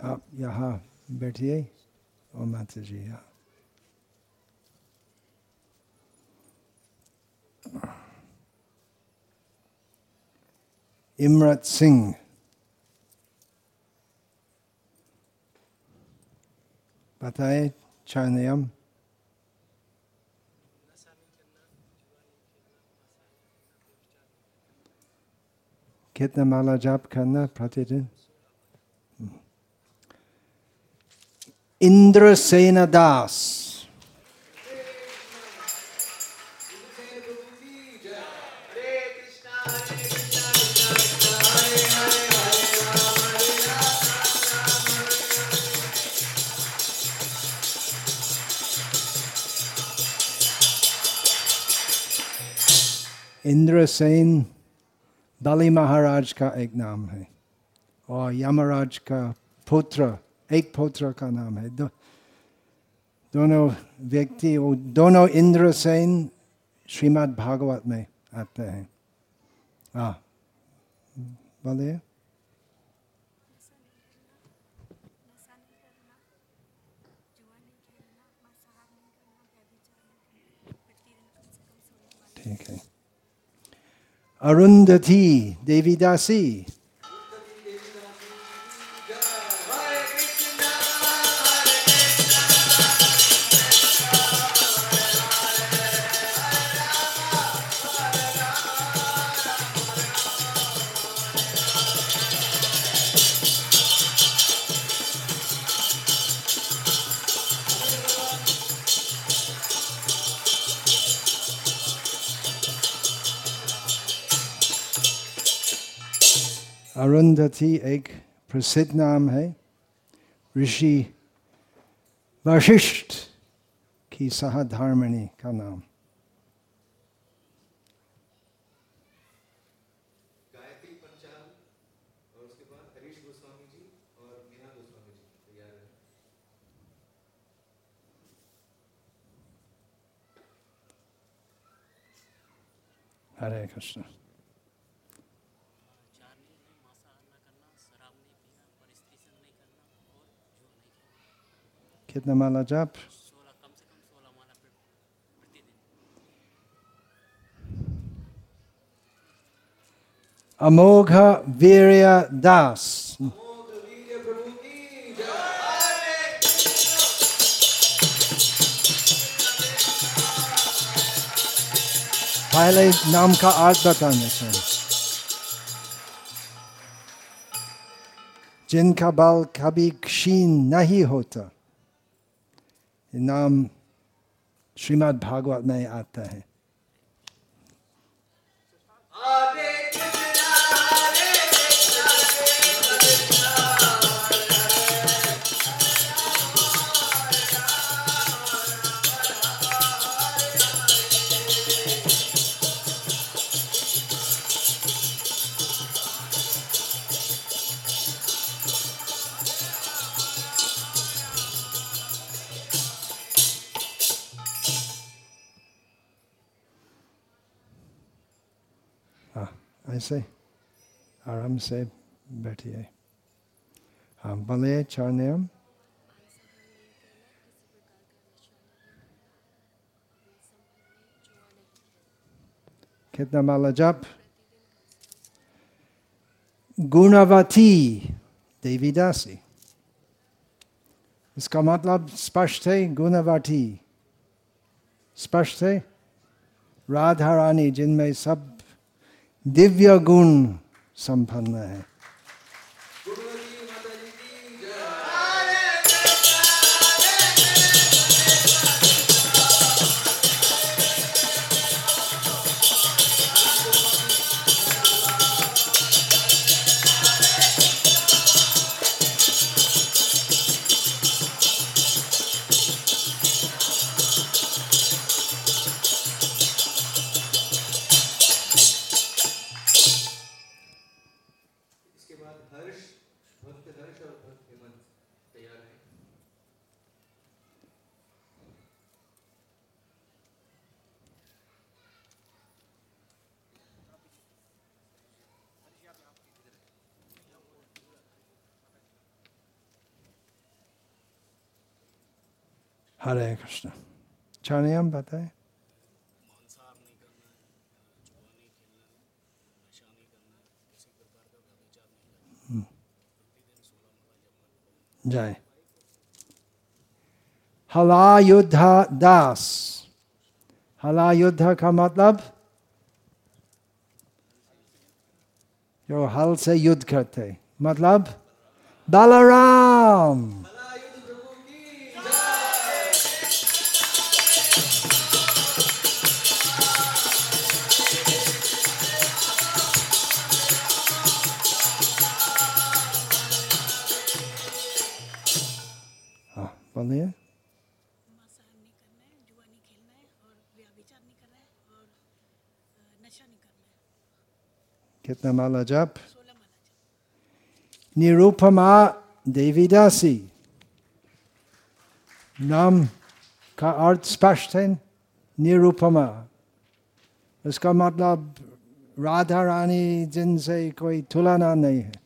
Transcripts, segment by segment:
आप यहाँ बैठिए और माता जी यहाँ Imrat Singh. बताए चार नियम कितना माला जाप करना प्रतिदिन इंद्रसेन दास इंद्रसेन बलि महाराज का एक नाम है और यमराज का पुत्र एक पुत्र का नाम है दो, दोनों व्यक्ति वो दोनों इंद्रसेन श्रीमद् भागवत में आते हैं हाँ बोलिए ठीक है अरुंधति देवीदासी अरुंधति एक प्रसिद्ध नाम है ऋषि वशिष्ठ की सहधर्मिणी का नाम गायत्री पंचाल और उसके बाद हरीश गोस्वामी जी और मीना गोस्वामी जी तैयार है हरे कृष्ण चार नियम है मांसाहार न करना शराब नहीं पीना पर स्त्री संग नहीं करना और जुआ नहीं खेलना कितना माला जाप अमोघ वीर्य दास पहले नाम का अर्थ बताने से जिनका बल कभी क्षीण नहीं होता नाम श्रीमद् भागवत में आता है हाँ। ऐसे आराम से बैठिए। हाँ बोलिए, चार नियम। कितना माला जप? गुणवती, देवीदासी। इसका मतलब स्पष्ट है, गुणवती। स्पष्ट है? राधा रानी, जिनमें सब दिव्य गुण संपन्न है। प्रतिदिन सोलह माला जपना जय हलायुद्धा दास हलायुद्ध का मतलब जो हल से युद्ध करते मतलब बलराम व्यभिचार नहीं करना है और नशा नहीं करना है। कितना माला जप निरूपमा देवीदासी। नाम का अर्थ स्पष्ट है। निरूपमा। उसका मतलब राधा रानी जिनसे कोई तुलना नहीं है।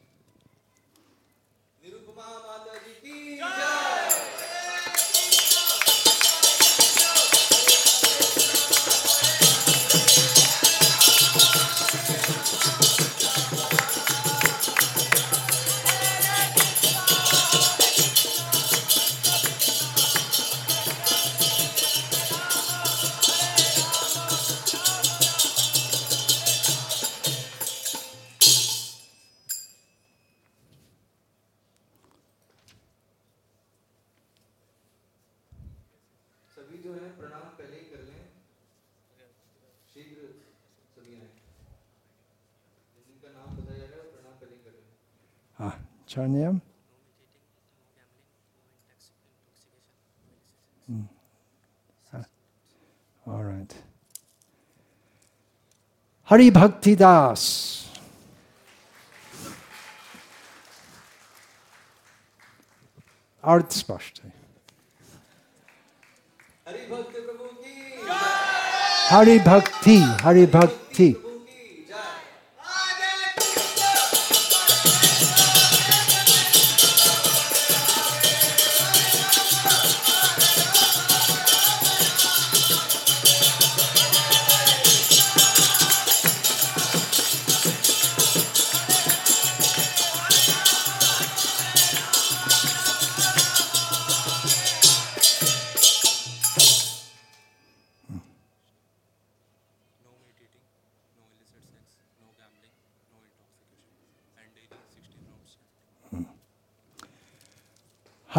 हाँ gambling, no intoxication, All right. Hari Bhakti Das. अर्थ स्पष्ट है हरि भक्त प्रभु की हरि भक्ति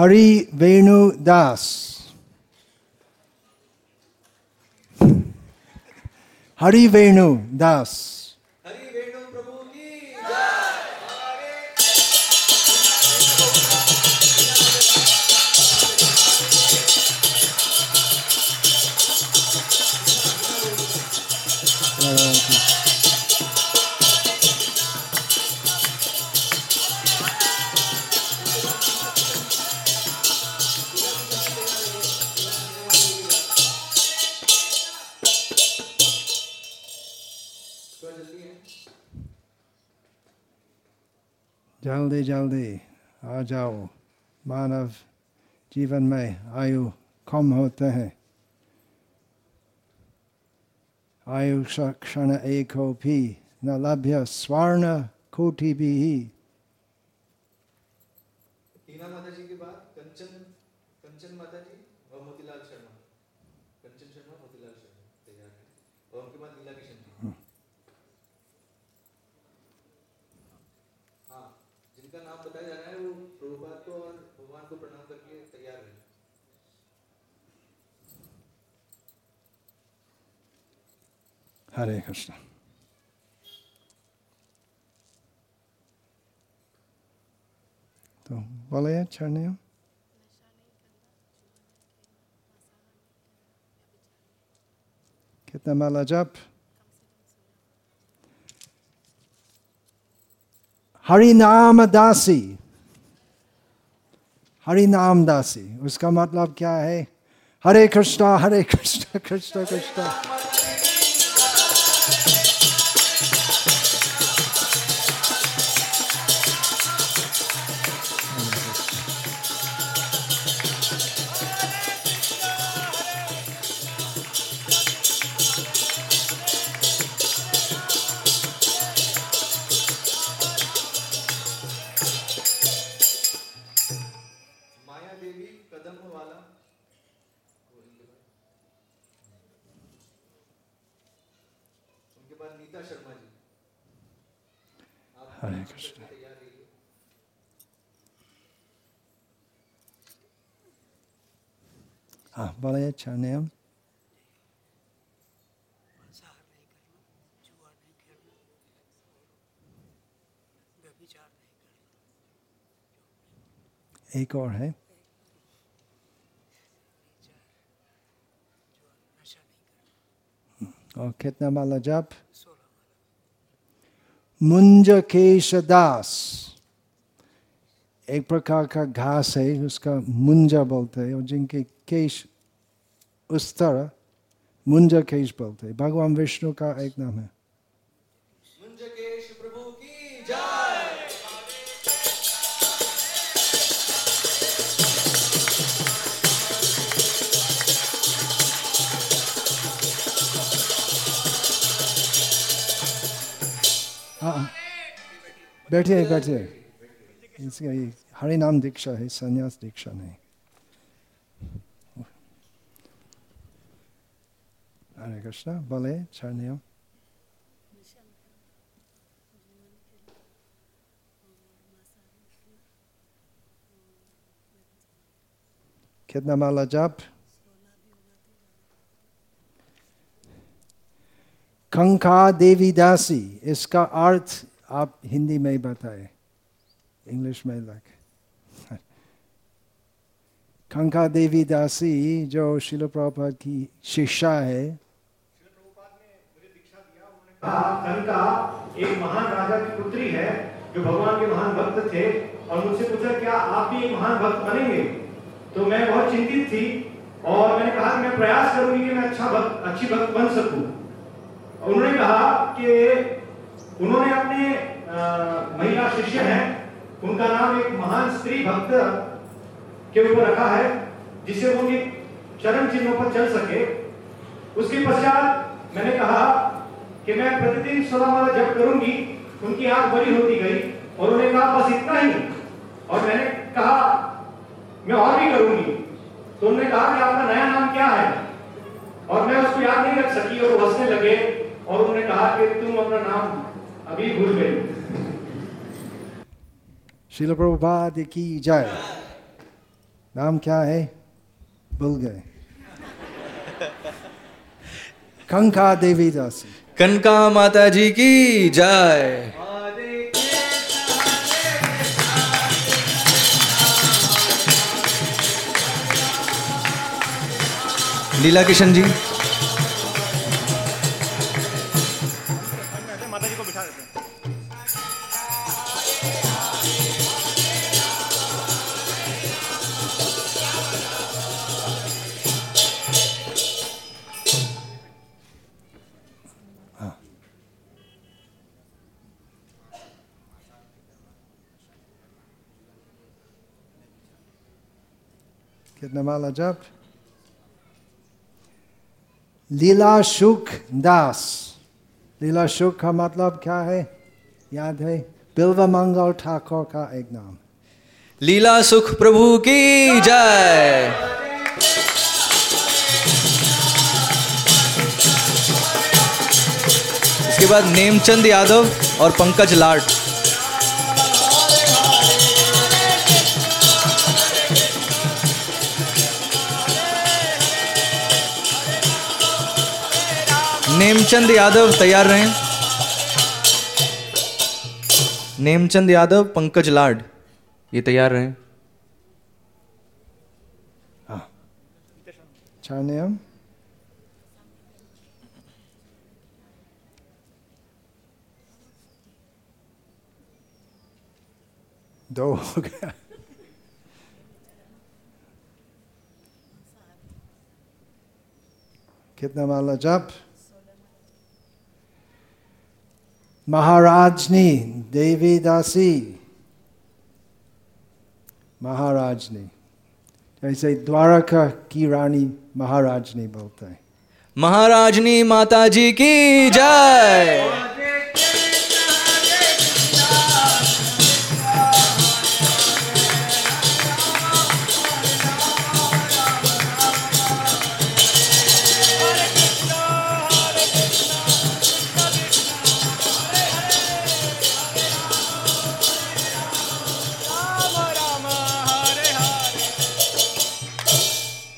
Hari Venu Das. हरि वेणु प्रभु की जय जल्दी आ जाओ मानव जीवन में आयु कम होते हैं आयु क्षण एक हो भी न लभ्य स्वर्ण कोटि भी टीना माता जी के बाद कंचन कंचन माता जी और मोतीलाल शर्मा कंचन शर्मा मोतीलाल शर्मा तैयार है और उनके बाद लीला किशन जी हाँ जिनका नाम बताया जा रहा है वो प्रभुपाद को और भगवान को प्रणाम करके तैयार है हरे कृष्ण तो बोलिए चरणियों कितना माला जप। हरिनाम दासी। हरिनाम दासी। उसका मतलब क्या है? हरे कृष्णा हरे कृष्णा कृष्णा कृष्णा। नहीं करना एक और है और कितना वाला जप मुंज केश दास एक प्रकार का घास है उसका मुंजा बोलते हैं और जिनके केश उस तरह मुंजा केश बोलते हैं। भगवान विष्णु का एक नाम है। मुंजकेश प्रभु की जय। हाँ। बैठिए बैठिए। इसका ये हरि नाम दीक्षा है संन्यास दीक्षा नहीं। हरे कृष्णा बोले चार कितना माला जाप कंका देवी दासी इसका अर्थ आप हिंदी में ही बताए इंग्लिश में लग कंका देवी दासी जो शिल प्रभुपाद की शिक्षा है कनिका एक महान राजा की पुत्री है जो भगवान के महान भक्त थे और मुझसे पूछा, क्या आप भी एक महान भक्त बनेंगे? तो मैं बहुत चिंतित थी और मैंने कहा, मैं प्रयास करूँगी कि मैं अच्छा भक्त, अच्छी भक्त बन सकूँ। उन्होंने कहा कि उन्होंने अपने महिला शिष्य हैं, उनका नाम एक महान स्त्री भक्त के ऊपर रखा है, जिससे वो चरण चिन्हों पर चल सके। उसके पश्चात मैंने कहा कि मैं प्रतिदिन सोलह माला जप करूँगी उनकी आँख बड़ी होती गई और उन्होंने कहा बस इतना ही। और मैंने कहा मैं और भी करूँगी। तो उन्होंने कहा कि आपका नया नाम क्या है? और मैं उसको याद नहीं रख सकी और हंसने लगे और उन्होंने कहा कि तुम अपना नाम अभी भूल गई शिल प्रभुपाद की जय नाम क्या है? भूल गए। कंका देवी दासी। कनका माता जी की जय। लीला किशन जी। माता जी को बिठा देते हैं माला जप लीला सुख दास लीला सुख का मतलब क्या है याद है बिल्व मंगल ठाकुर का एक नाम लीला सुख प्रभु की जय इसके बाद नेमचंद यादव और पंकज लाट नेमचंद यादव तैयार रहें। नेमचंद यादव, पंकज लाड, ये तैयार रहें। चार नियम? दो हो गया। कितना माला जप? महाराजनी देवी दासी महाराजनी जैसे द्वारका की रानी महाराजनी बोलते हैं महाराजनी माता जी की जय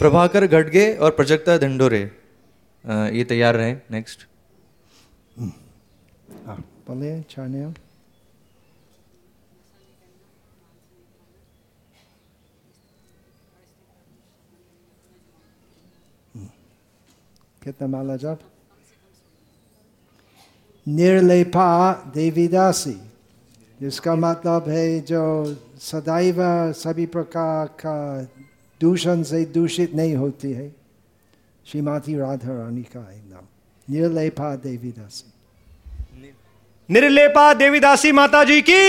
प्रभाकर घटगे और प्रजक्ता ढंडोरे अ, ये तैयार रहे नेक्स्ट हाँ चानिया कितना माला जप निर्लेपा देवीदासी जिसका मतलब है जो सदैव सभी प्रकार का दूषण से दूषित नहीं होती है। श्रीमती राधा रानी का नाम निर्लेपा देवीदासी। निर्लेपा देवीदासी माता जी की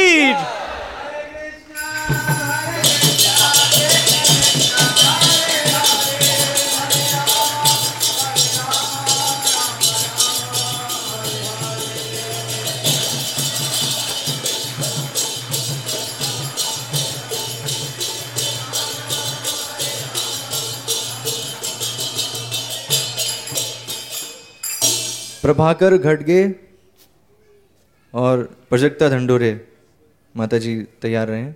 प्रभाकर घटगे और प्रजक्ता धंडोरे माता जी तैयार रहे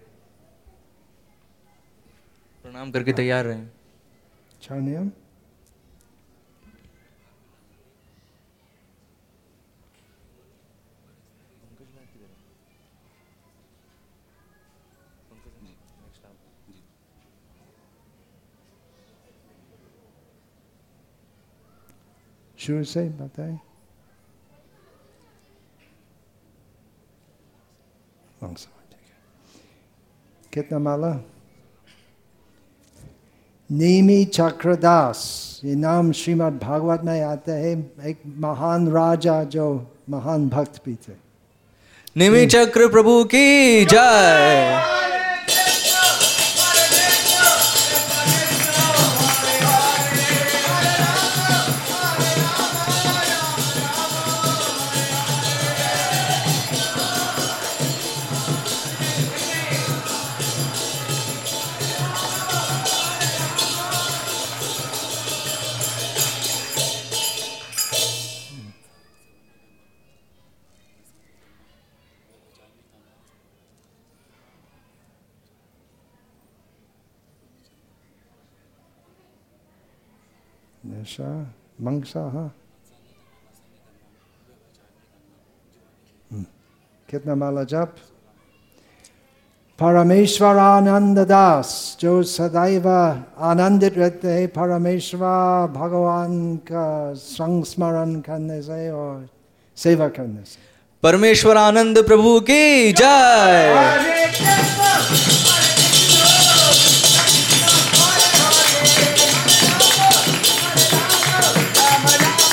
प्रणाम करके तैयार रहे चानिया शुरू से बताए। है कितना माला नेमी चक्रदास ये नाम श्रीमद् भागवत में आते है एक महान राजा जो महान भक्त भी थे नेमी चक्र प्रभु की जय निशा मंगसा हाँ हम्म, कितना माला जप परमेश्वरानंद दास जो सदैव आनंदित रहते हैं परमेश्वर भगवान का संस्मरण करने से और सेवा करने से परमेश्वर आनंद प्रभु की जय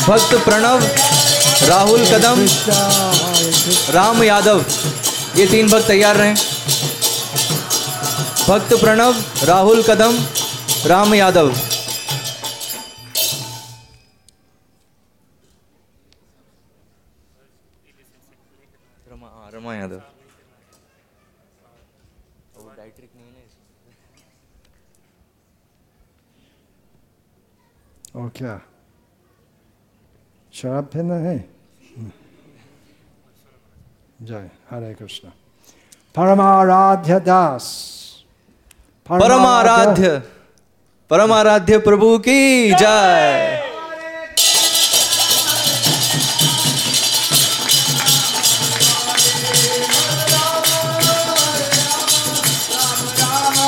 भक्त प्रणव राहुल कदम राम यादव ये तीन भक्त तैयार रहे। भक्त प्रणव राहुल कदम राम यादव। रमा हाँ, रमा यादव। और क्या? शराब पीना है। जय हरे कृष्ण परमाराध्य दास परमाराध्य परमाराध्य प्रभु की जय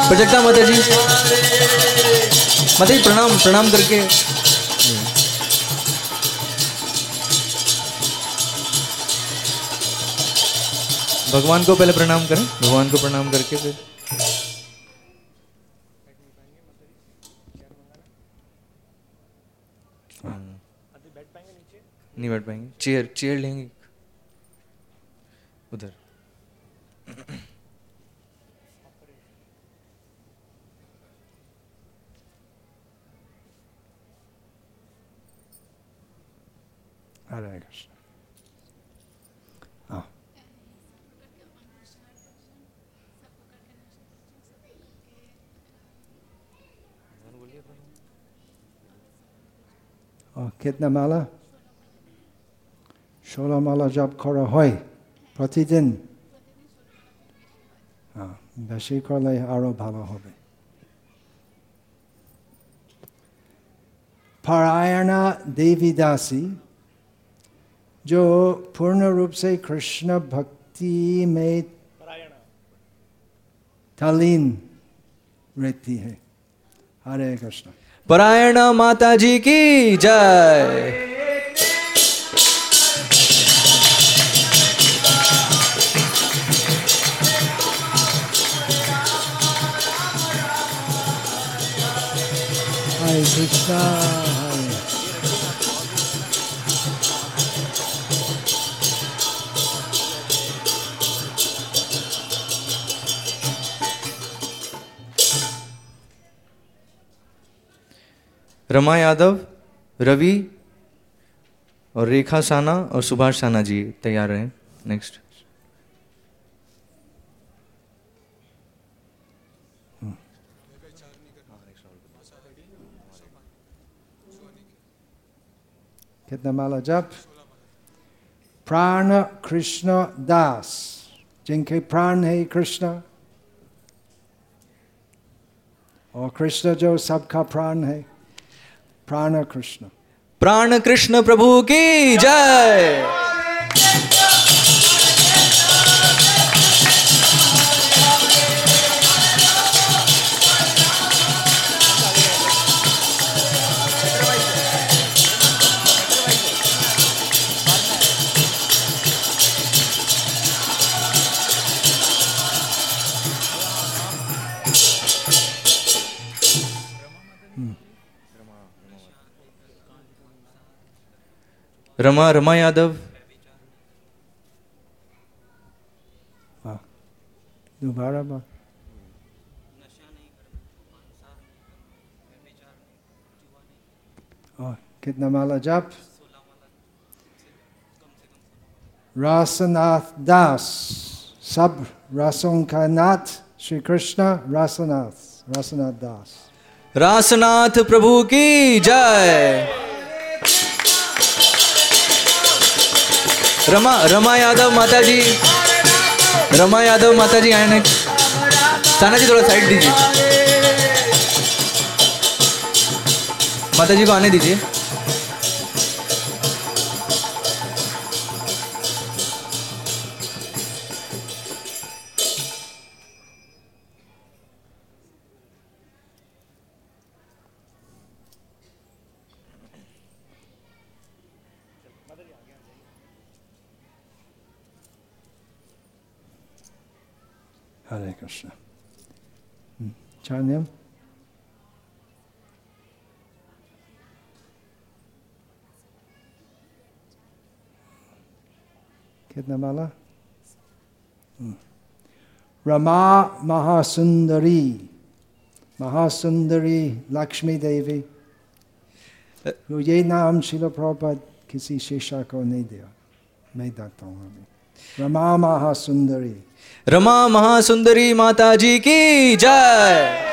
प्रजक्ता माता जी माता जी प्रणाम प्रणाम करके भगवान को पहले प्रणाम करें। भगवान को प्रणाम करके फिर। नहीं बैठ पाएँगे। चेयर चेयर लेंगे। उधर। Oh, कितना माला ষোলো মালা জপ করা হয় প্রতিদিন হ্যাঁ বেশি করলে আরো ভালো হবে पारायणा देवी दासी जो पूर्ण रूप से कृष्ण भक्ति में तलीन रहती है हरे कृष्ण परायण माता जी की जय। हरे रमा यादव, रवि और रेखा साना और सुभाष साना जी तैयार रहे नेक्स्ट कितना माला जप प्राण कृष्ण दास। जिनके प्राण है कृष्ण। और कृष्ण जो सबका प्राण है। प्राण कृष्ण। प्राण कृष्ण प्रभु की जय। रमा रमा यादव। हाँ। दोबारा बात। और कितना माला जाप? रासनाथ दास सब रसों का नाथ श्री कृष्ण रासनाथ रासनाथ दास। रासनाथ प्रभु की जय। रमा रमा यादव माता जी रमा यादव माता जी आए ना। जी थोड़ा साइड दीजिए। माता जी को आने दीजिए। Hmm. Chanyam? कितना माला. रमा महासुंदरी महासुंदरी लक्ष्मी देवी ये नाम शिल प्रभुपाद किसी शिष्य को नहीं दिया मैं देता हूँ अभी रमा महासुंदरी रमा महासुंदरी माता जी की जय।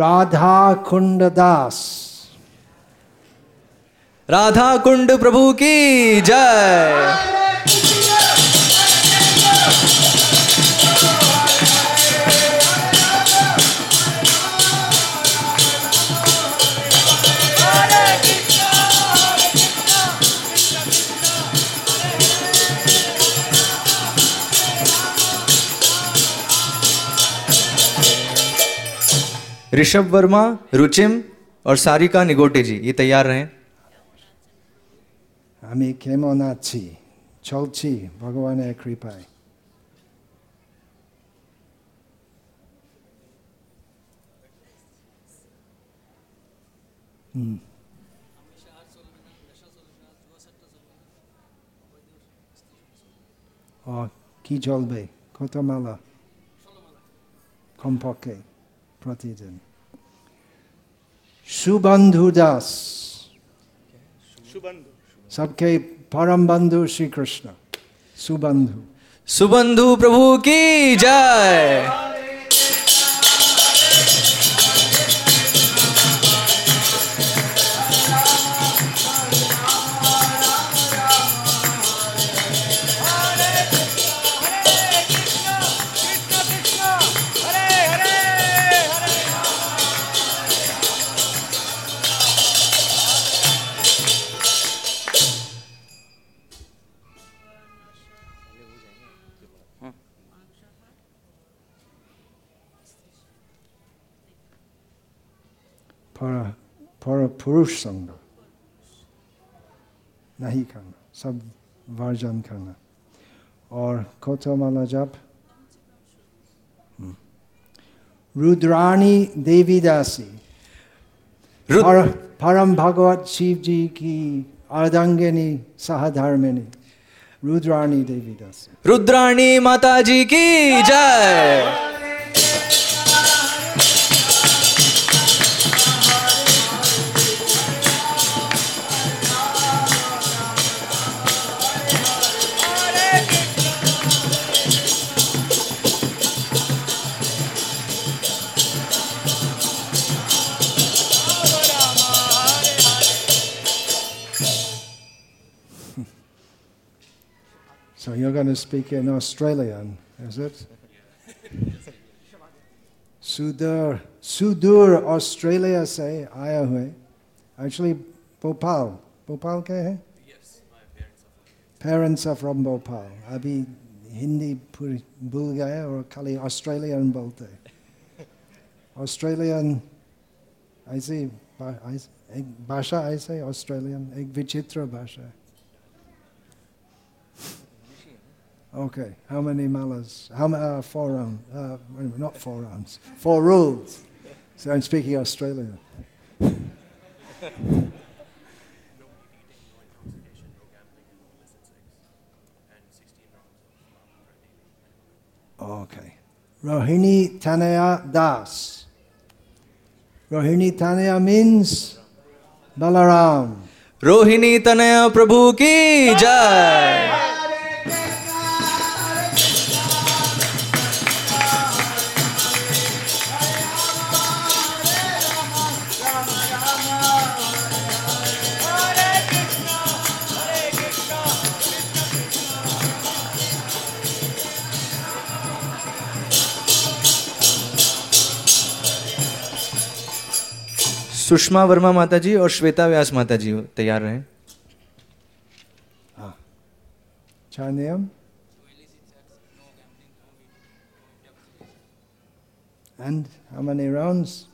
राधा कुंड दास राधा कुंड प्रभु की जय। ऋषभ वर्मा रुचिम और सारिका निगोटे जी ये तैयार रहें আমি কেমন আছি চলছি ভগবানের কৃপায় হুম। ও কি চলবে কত মালা কমপক্ষে প্রতিদিন Subandhu. Das. सबके परम बंधु श्री कृष्ण सुबंधु सुबंधु प्रभु की जय पर पर पुरुष संग नहीं करना सब वर्जन करना और कोतमाला जप हम्म। रुद्राणी देवी दासी पर, परम भगवत शिव जी की अर्धांगिनी सहधर्मिणी रुद्राणी देवी दासी रुद्राणी माता जी की जय foreigners speak in Australian, is it? Sudur, Sudur Australia say aaya. Actually, Bhopal. Bhopal ke hai? Yes, my parents are Parents are from Bhopal. Abhi Hindi bhul gaya aur kali Australian bolte. Australian, I see, Basha, I say Australian, ek vichitra bhasha. Okay, how many malas? How many, uh, four rounds? Uh, not four rounds. Four rules. So I'm speaking Australian. okay. Rohini Tanaya Das. Rohini Tanaya means Balaram. Rohini Tanaya Prabhu ki jai. Sushma Verma माता जी और श्वेता व्यास माता जी तैयार रहें Chanayam. And how many rounds?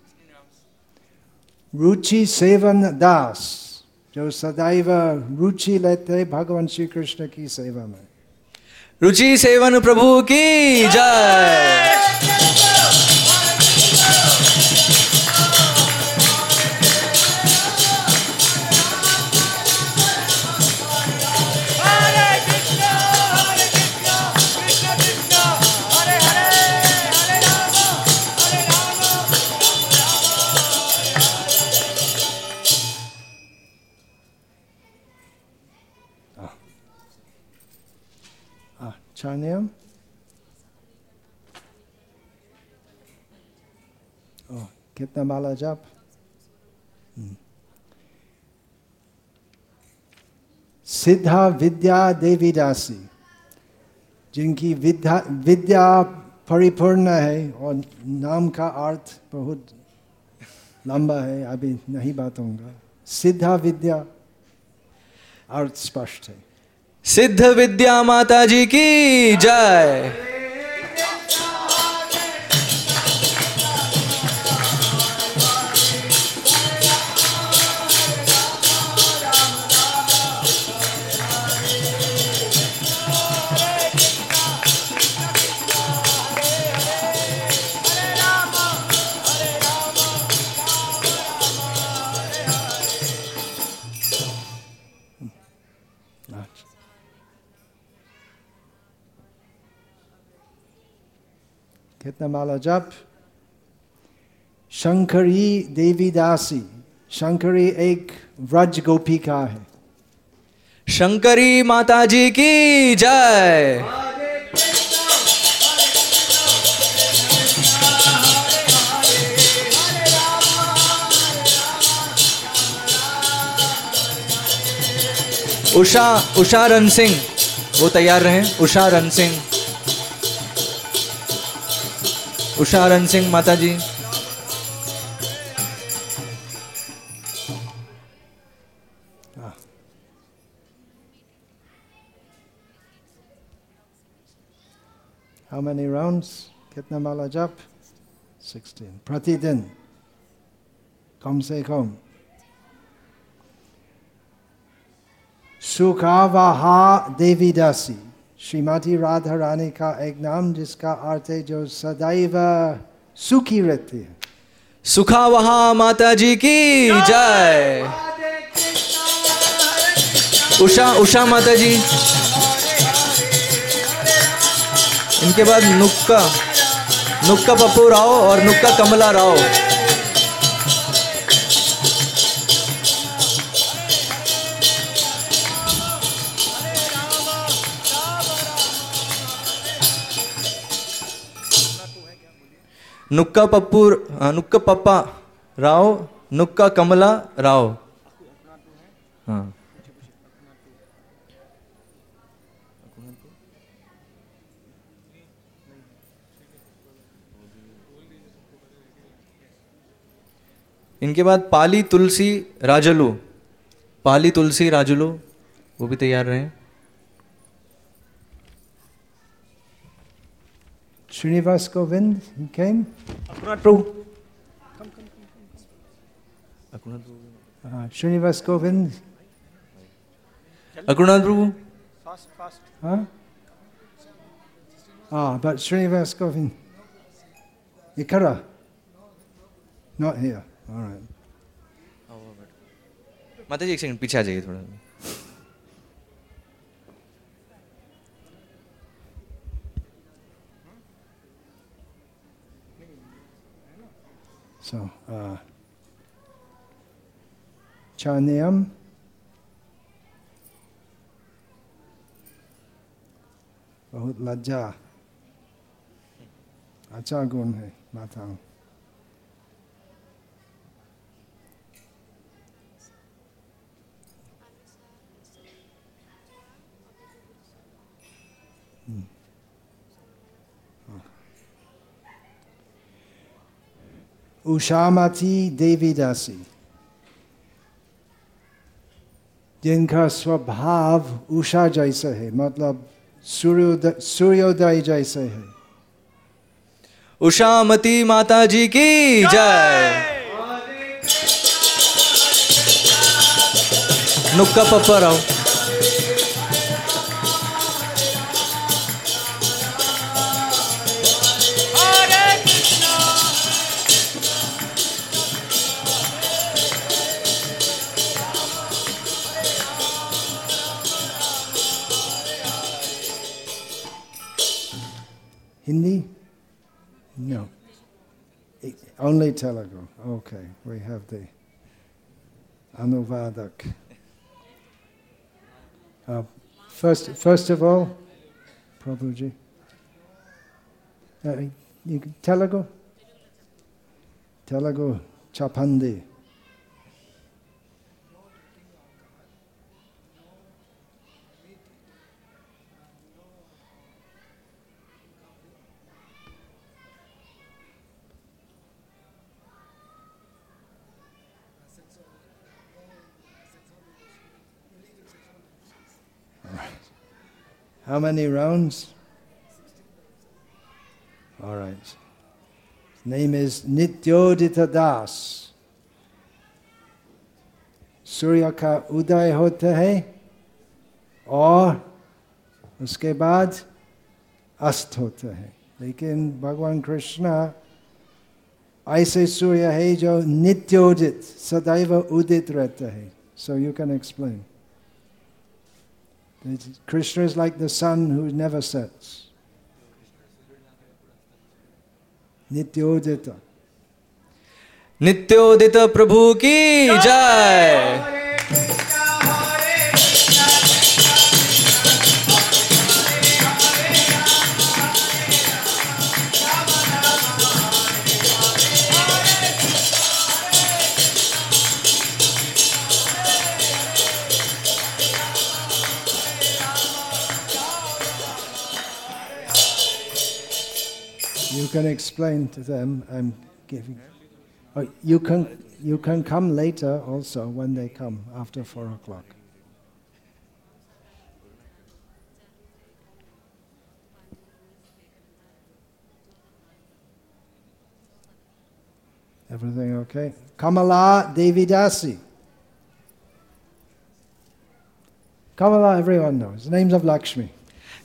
Ruchi Sevan Das. जो सदैव रुचि लेते भगवान श्री कृष्ण की सेवा में रुचि सेवन प्रभु की जय कितना माला जप? हम्म। सिद्धा विद्या देवीदासी जिनकी विद्या विद्या परिपूर्ण है और नाम का अर्थ बहुत लंबा है, अभी नहीं बताऊँगा सिद्धा विद्या, अर्थ स्पष्ट है। सिद्ध विद्या माता जी की जय। माला जप शंकरी देवीदासी शंकरी एक व्रज गोपिका है शंकरी माता जी की जय उषा उषा रन सिंह वो तैयार रहे। Usha Ransingh Usha Ransingh Mataji. Ah. How many rounds? Kitna mala jap? 16. Pratidin. Kam se kam. Devi Devidasi. Shrimati Radha Rani का एक नाम जिसका अर्थ है जो सदैव सुखी रहती है सुखा वहा माता जी की जय उषा उषा माता जी इनके बाद नुक्का नुक्का पप्पू राव और नुक्का कमला राव नुक्का पप्पू नुक्का पप्पा राव, नुक्का कमला राव। हाँ। इनके बाद पाली तुलसी राजलू। पाली तुलसी राजलू, वो भी तैयार रहे। Srinivas Govind he came Prabhu uh, Srinivas Govind अकुणाथ Prabhu huh? ah but Srinivas Govind Ikara not here all right माता जी एक सेकंड पीछे आ जाइए थोड़ा So, uh, Chanem. बहुत लज्जा अच्छा गुण है माताओं उषामती देवीदासी जिनका स्वभाव उषा जैसा है मतलब सूर्योदय सूर्योदय जैसे है। उषामती माता जी की जय। नुक्का पप्पा Rao Only Telugu. Okay, we have the Anuvadak. Uh, first, first of all, Prabhuji. Uh, Telugu? Telugu Chapandi. How many rounds? All right. His name is Nityodita Das. सूर्य का उदय होता है और उसके बाद अस्त होता है लेकिन भगवान कृष्ण ऐसे सूर्य है जो नित्योदित सदैव उदित रहता है so you can explain Krishna is like the sun who never sets. Nityodita. नित्योदित प्रभु की जय going to explain to them. I'm giving. Oh, you can you can come later also when they come after four o'clock. Everything okay? Kamala Devidasi. Kamala, everyone knows. The names of Lakshmi.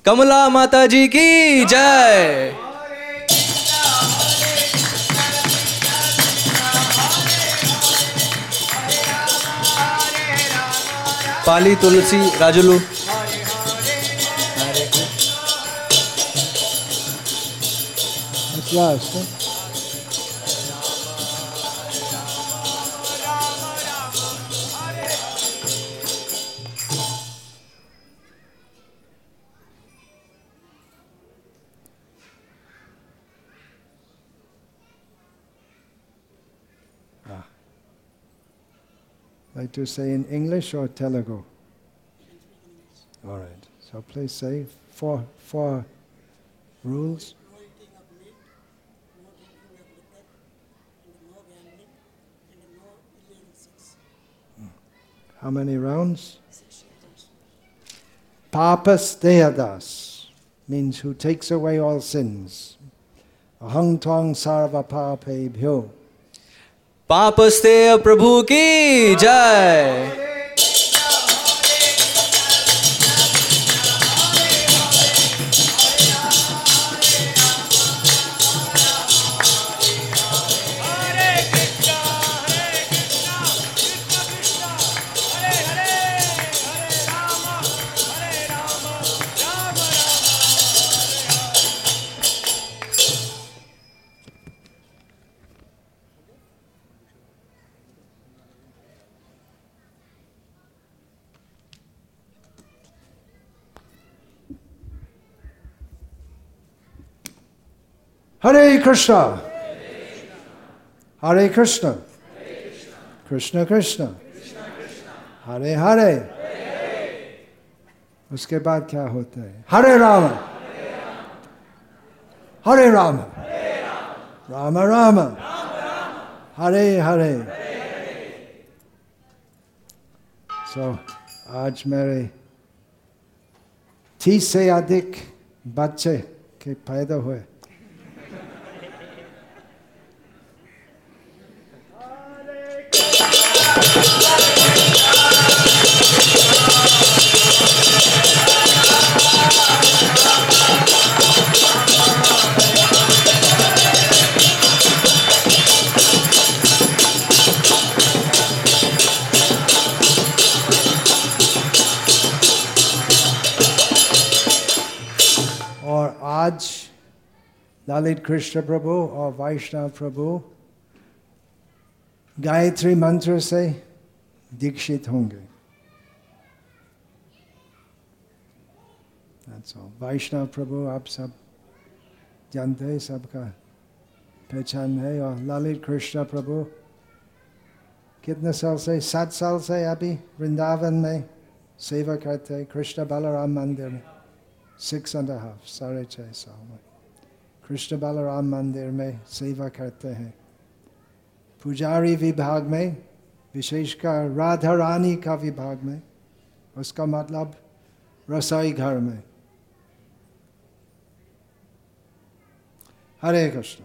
Kamala Mataji ki jai. Pali Tulsi Rajulu That's last. To say in English or Telugu? All right. So please say four four rules. sex. How many rounds? Papas dehadas means who takes away all sins. Ahang twang sarva papebhyo. पापस्ते प्रभु की जय। Krishna. Hare Krishna. Krishna Krishna. Hare Hare. उसके बाद क्या होता है हरे राम हरे राम राम राम हरे हरे सो आज मेरे तीस से अधिक बच्चे के पैदा हुए आज ललित कृष्ण प्रभु और वैष्णव प्रभु गायत्री मंत्र से दीक्षित होंगे। वैष्णव प्रभु, आप सब जानते हैं, सबका पहचान है। और ललित कृष्ण प्रभु, कितने साल से, सात साल से अभी वृंदावन में सेवा करते हैं। कृष्ण बालाराम मंदिर में सिक्स एंड हाफ़ साढ़े छः साल में। कृष्ण बालाराम मंदिर में सेवा करते हैं। पुजारी विभाग में विशेषकर राधा रानी का विभाग में, उसका मतलब रसोई घर में। हरे कृष्ण।